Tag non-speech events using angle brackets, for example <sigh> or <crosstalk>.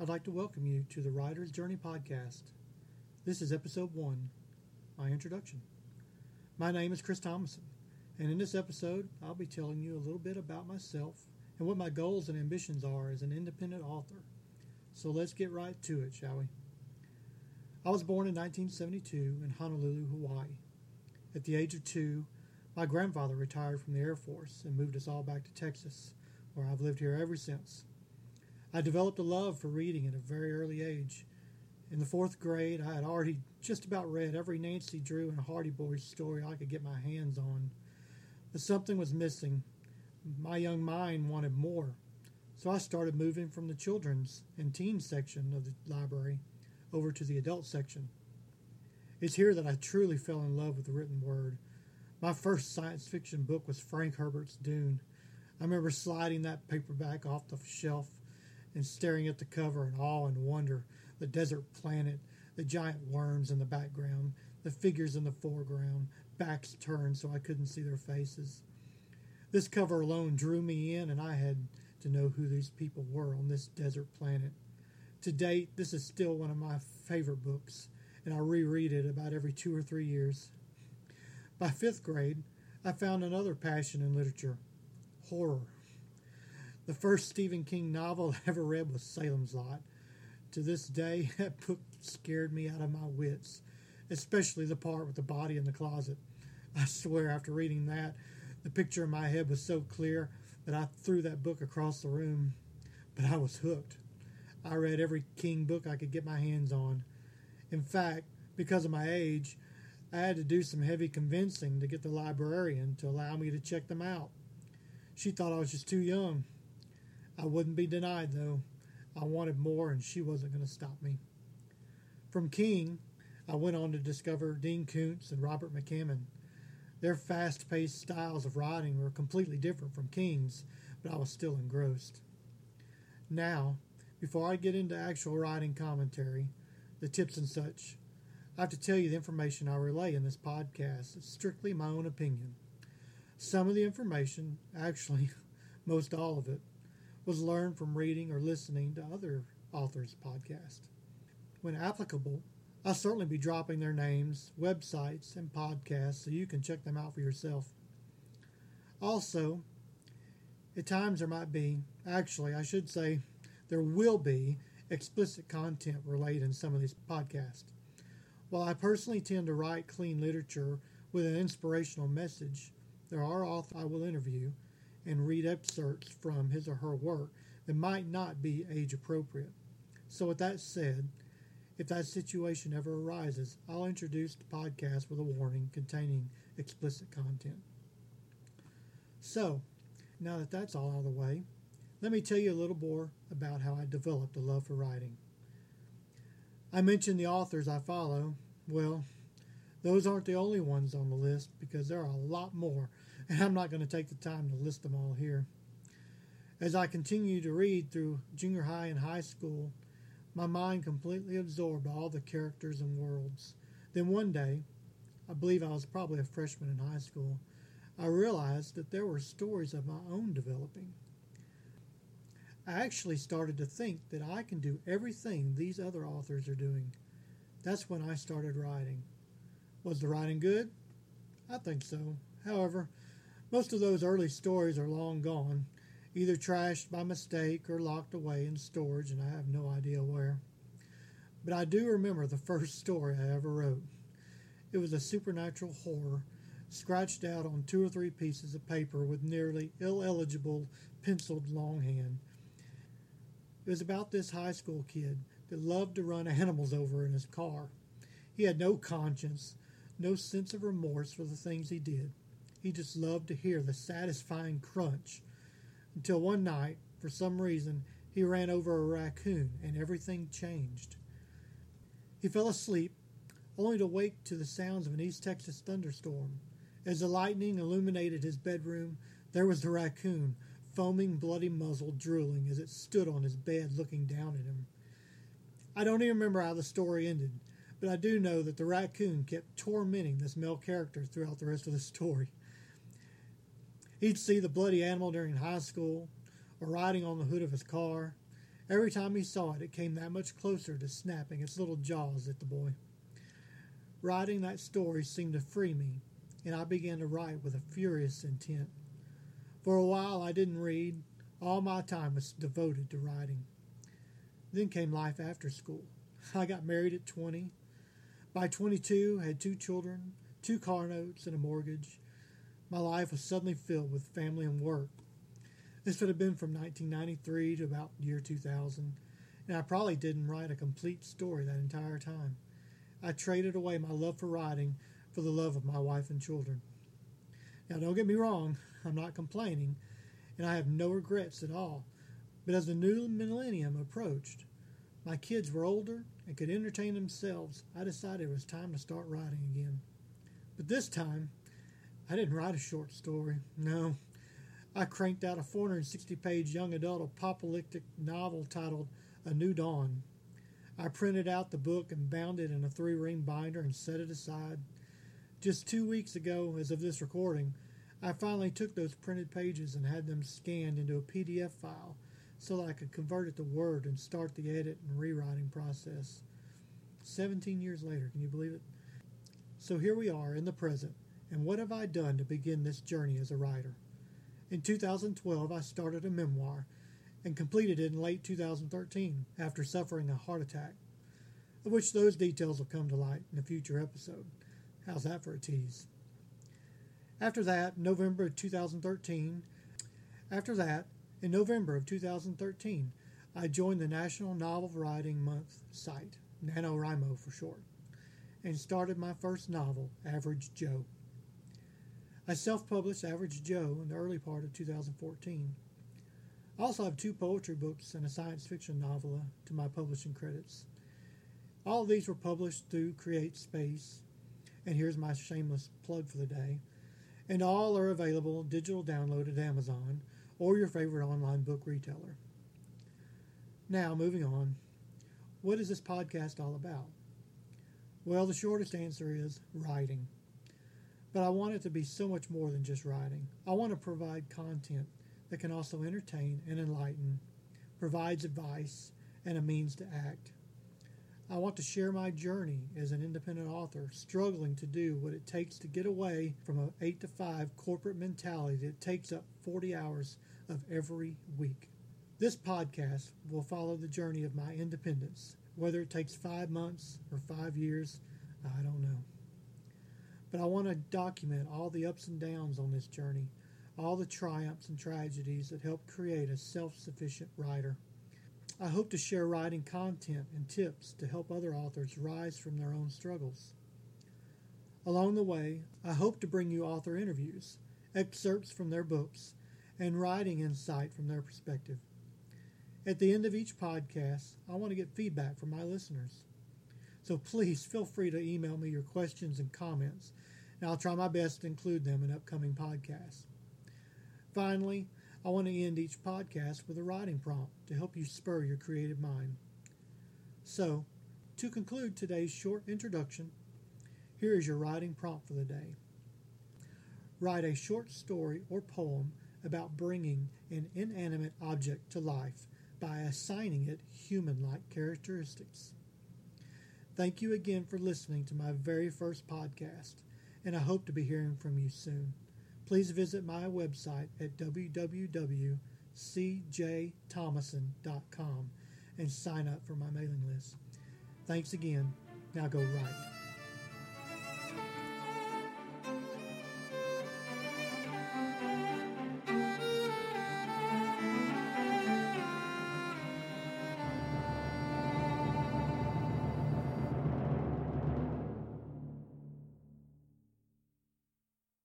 I'd like to welcome you to the Writer's Journey podcast. This is episode one, my introduction. My name is Chris Thomasson, and in this episode, I'll be telling you a little bit about myself and what my goals and ambitions are as an independent author. So let's get right to it, shall we? I was born in 1972 in Honolulu, Hawaii. At the age of two, my grandfather retired from the Air Force and moved us all back to Texas, where I've lived here ever since. I developed a love for reading at a very early age. In the fourth grade, I had already just about read every Nancy Drew and Hardy Boys story I could get my hands on. But something was missing. My young mind wanted more. So I started moving from the children's and teen section of the library over to the adult section. It's here that I truly fell in love with the written word. My first science fiction book was Frank Herbert's Dune. I remember sliding that paperback off the shelf and staring at the cover in awe and wonder the desert planet, the giant worms in the background, the figures in the foreground, backs turned so I couldn't see their faces. This cover alone drew me in, and I had to know who these people were on this desert planet. To date, this is still one of my favorite books, and I reread it about every two or three years. By fifth grade, I found another passion in literature horror. The first Stephen King novel I ever read was Salem's Lot. To this day, <laughs> that book scared me out of my wits, especially the part with the body in the closet. I swear, after reading that, the picture in my head was so clear that I threw that book across the room. But I was hooked. I read every King book I could get my hands on. In fact, because of my age, I had to do some heavy convincing to get the librarian to allow me to check them out. She thought I was just too young. I wouldn't be denied, though. I wanted more, and she wasn't going to stop me. From King, I went on to discover Dean Koontz and Robert McCammon. Their fast paced styles of writing were completely different from King's, but I was still engrossed. Now, before I get into actual writing commentary, the tips and such, I have to tell you the information I relay in this podcast is strictly my own opinion. Some of the information, actually, <laughs> most all of it, was learned from reading or listening to other authors' podcasts. When applicable, I'll certainly be dropping their names, websites, and podcasts so you can check them out for yourself. Also, at times there might be, actually, I should say, there will be explicit content relayed in some of these podcasts. While I personally tend to write clean literature with an inspirational message, there are authors I will interview and read excerpts from his or her work that might not be age appropriate. So, with that said, if that situation ever arises, I'll introduce the podcast with a warning containing explicit content. So, now that that's all out of the way, let me tell you a little more about how I developed a love for writing. I mentioned the authors I follow. Well, those aren't the only ones on the list because there are a lot more and I'm not going to take the time to list them all here. As I continued to read through junior high and high school, my mind completely absorbed all the characters and worlds. Then one day, I believe I was probably a freshman in high school, I realized that there were stories of my own developing. I actually started to think that I can do everything these other authors are doing. That's when I started writing. Was the writing good? I think so. However, most of those early stories are long gone, either trashed by mistake or locked away in storage, and I have no idea where. But I do remember the first story I ever wrote. It was a supernatural horror, scratched out on two or three pieces of paper with nearly illegible penciled longhand. It was about this high school kid that loved to run animals over in his car. He had no conscience, no sense of remorse for the things he did. He just loved to hear the satisfying crunch. Until one night, for some reason, he ran over a raccoon and everything changed. He fell asleep, only to wake to the sounds of an East Texas thunderstorm. As the lightning illuminated his bedroom, there was the raccoon, foaming, bloody muzzle, drooling as it stood on his bed looking down at him. I don't even remember how the story ended, but I do know that the raccoon kept tormenting this male character throughout the rest of the story. He'd see the bloody animal during high school or riding on the hood of his car, Every time he saw it, it came that much closer to snapping its little jaws at the boy. Writing that story seemed to free me, and I began to write with a furious intent. For a while I didn't read, all my time was devoted to writing. Then came life after school. I got married at 20. By 22, I had two children, two car notes, and a mortgage. My life was suddenly filled with family and work. This would have been from 1993 to about year 2000, and I probably didn't write a complete story that entire time. I traded away my love for writing for the love of my wife and children. Now, don't get me wrong, <laughs> I'm not complaining, and I have no regrets at all. But as the new millennium approached, my kids were older and could entertain themselves. I decided it was time to start writing again. But this time, I didn't write a short story. No, I cranked out a 460 page young adult apocalyptic novel titled A New Dawn. I printed out the book and bound it in a three ring binder and set it aside. Just two weeks ago, as of this recording, I finally took those printed pages and had them scanned into a PDF file so that I could convert it to Word and start the edit and rewriting process. 17 years later, can you believe it? So here we are in the present, and what have I done to begin this journey as a writer? In 2012, I started a memoir and completed it in late 2013 after suffering a heart attack, of which those details will come to light in a future episode. How's that for a tease? After that, November of 2013, after that, in November of 2013, I joined the National Novel Writing Month site, NaNoWriMo for short, and started my first novel, Average Joe. I self published Average Joe in the early part of 2014. I also have two poetry books and a science fiction novella to my publishing credits. All these were published through Create Space, and here's my shameless plug for the day. And all are available digital download at Amazon or your favorite online book retailer. Now, moving on, what is this podcast all about? Well, the shortest answer is writing. But I want it to be so much more than just writing. I want to provide content that can also entertain and enlighten, provides advice, and a means to act. I want to share my journey as an independent author, struggling to do what it takes to get away from an 8 to 5 corporate mentality that takes up 40 hours of every week. This podcast will follow the journey of my independence. Whether it takes five months or five years, I don't know. But I want to document all the ups and downs on this journey, all the triumphs and tragedies that help create a self sufficient writer. I hope to share writing content and tips to help other authors rise from their own struggles. Along the way, I hope to bring you author interviews, excerpts from their books, and writing insight from their perspective. At the end of each podcast, I want to get feedback from my listeners. So please feel free to email me your questions and comments, and I'll try my best to include them in upcoming podcasts. Finally, I want to end each podcast with a writing prompt to help you spur your creative mind. So, to conclude today's short introduction, here is your writing prompt for the day. Write a short story or poem about bringing an inanimate object to life by assigning it human like characteristics. Thank you again for listening to my very first podcast, and I hope to be hearing from you soon please visit my website at www.cjthomasson.com and sign up for my mailing list. Thanks again. Now go write.